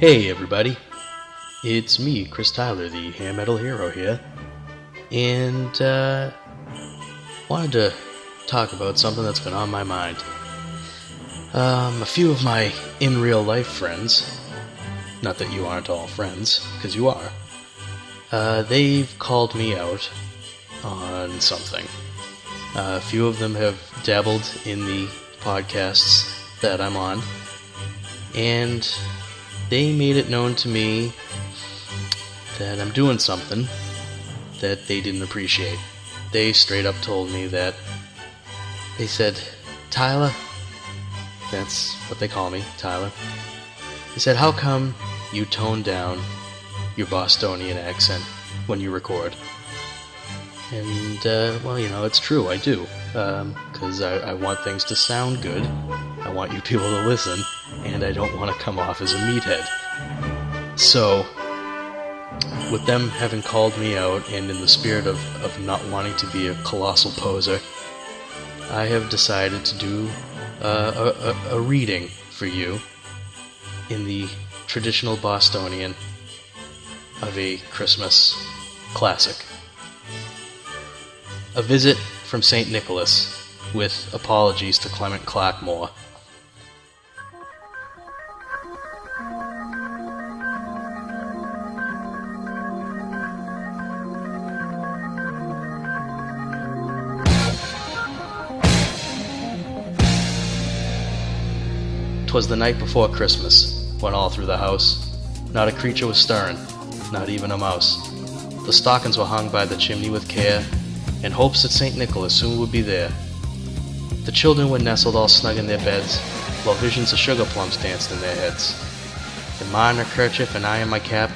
Hey everybody, it's me, Chris Tyler, the hair metal hero here, and uh, wanted to talk about something that's been on my mind. Um, a few of my in real life friends, not that you aren't all friends, because you are, uh, they've called me out on something. Uh, a few of them have dabbled in the podcasts that I'm on, and they made it known to me that I'm doing something that they didn't appreciate. They straight up told me that they said, Tyler, that's what they call me, Tyler. They said, How come you tone down your Bostonian accent when you record? And, uh, well, you know, it's true, I do. Because I, I want things to sound good. I want you people to listen. And I don't want to come off as a meathead. So, with them having called me out, and in the spirit of, of not wanting to be a colossal poser, I have decided to do uh, a, a, reading for you in the traditional Bostonian of a Christmas classic. A visit from St. Nicholas, with apologies to Clement Clarke Moore. Twas the night before Christmas, when all through the house, not a creature was stirring, not even a mouse. The stockings were hung by the chimney with care, in hopes that St. Nicholas soon would be there. The children were nestled all snug in their beds, while visions of sugar plums danced in their heads. And Ma in her kerchief and I in my cap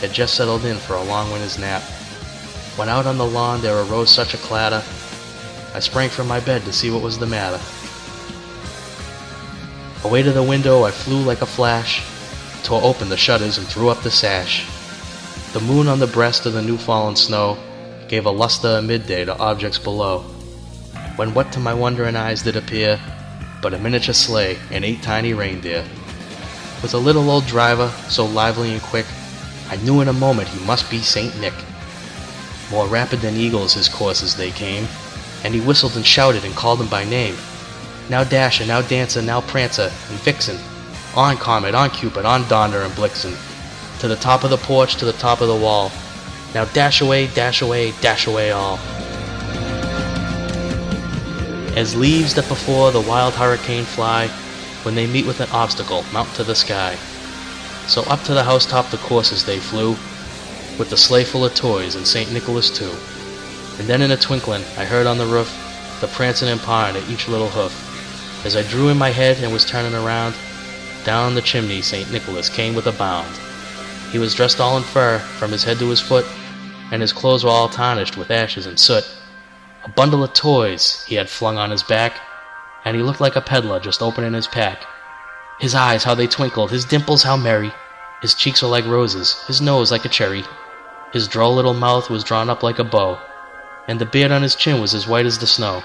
had just settled in for a long winter's nap. When out on the lawn there arose such a clatter, I sprang from my bed to see what was the matter. Away to the window I flew like a flash, tore open the shutters and threw up the sash. The moon on the breast of the new fallen snow gave a luster of midday to objects below. When what to my wondering eyes did appear but a miniature sleigh and eight tiny reindeer. With a little old driver, so lively and quick, I knew in a moment he must be Saint Nick. More rapid than eagles his courses they came, and he whistled and shouted and called them by name. Now Dasher, now Dancer, now Prancer, and Vixen. On Comet, on Cupid, on Donder and Blixen. To the top of the porch, to the top of the wall. Now dash away, dash away, dash away all. As leaves that before the wild hurricane fly, when they meet with an obstacle, mount to the sky. So up to the housetop the coursers they flew, with the sleigh full of toys and St. Nicholas too. And then in a twinkling I heard on the roof the prancing and pawing at each little hoof. As I drew in my head and was turning around, down the chimney St. Nicholas came with a bound. He was dressed all in fur, from his head to his foot, and his clothes were all tarnished with ashes and soot. A bundle of toys he had flung on his back, and he looked like a peddler just opening his pack. His eyes, how they twinkled, his dimples, how merry. His cheeks were like roses, his nose like a cherry. His droll little mouth was drawn up like a bow, and the beard on his chin was as white as the snow.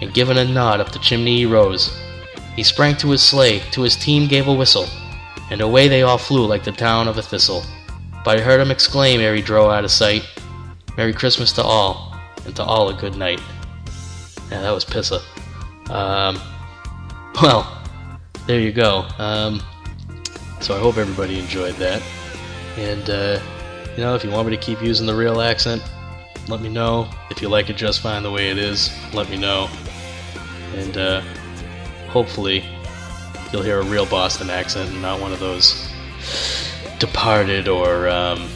and giving a nod up the chimney he rose. He sprang to his sleigh, to his team gave a whistle, and away they all flew like the down of a thistle. But I heard him exclaim ere he drove out of sight, Merry Christmas to all, and to all a good night. Yeah, that was Pissa. Um, well, there you go. Um, so I hope everybody enjoyed that. And, uh, you know, if you want me to keep using the real accent, let me know. If you like it just fine the way it is, let me know. And, uh, hopefully, you'll hear a real Boston accent and not one of those Departed or um,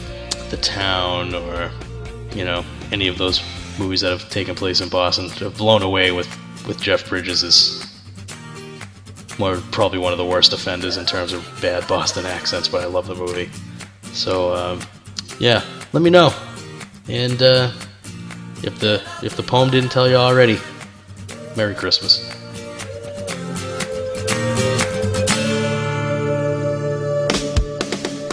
The Town or, you know, any of those movies that have taken place in Boston. Have blown away with, with Jeff Bridges is more probably one of the worst offenders in terms of bad Boston accents, but I love the movie. So um, yeah, let me know. And uh, if the if the poem didn't tell you already, Merry Christmas.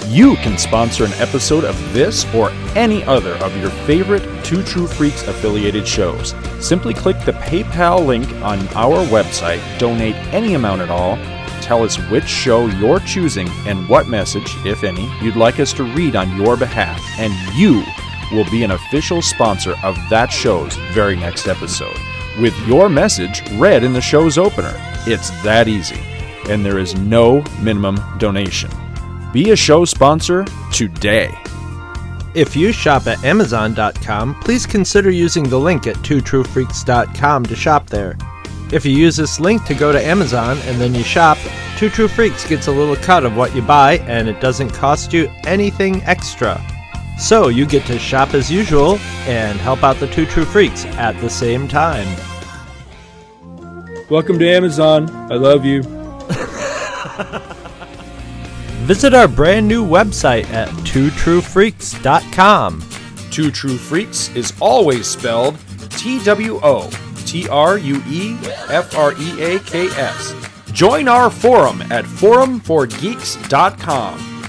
You can sponsor an episode of this or any other of your favorite Two True Freaks affiliated shows. Simply click the PayPal link on our website, donate any amount at all, tell us which show you're choosing and what message, if any, you'd like us to read on your behalf, and you will be an official sponsor of that show's very next episode, with your message read in the show's opener. It's that easy, and there is no minimum donation. Be a show sponsor today. If you shop at Amazon.com, please consider using the link at twotruefreaks.com to shop there. If you use this link to go to Amazon and then you shop, Two True Freaks gets a little cut of what you buy and it doesn't cost you anything extra. So you get to shop as usual and help out the Two True Freaks at the same time. Welcome to Amazon. I love you. Visit our brand new website at twotruefreaks.com. Two True Freaks is always spelled T W O T R U E F R E A K S. Join our forum at forumforgeeks.com,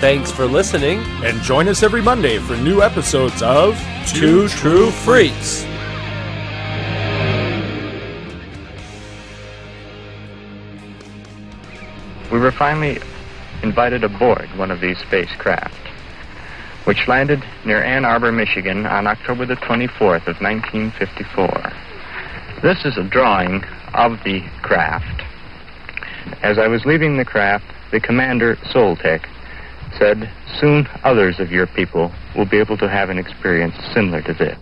Thanks for listening. And join us every Monday for new episodes of Two True Freaks. We were finally invited aboard one of these spacecraft, which landed near Ann Arbor, Michigan on October the 24th of 1954. This is a drawing of the craft. As I was leaving the craft, the commander, Soltec, said, Soon others of your people will be able to have an experience similar to this.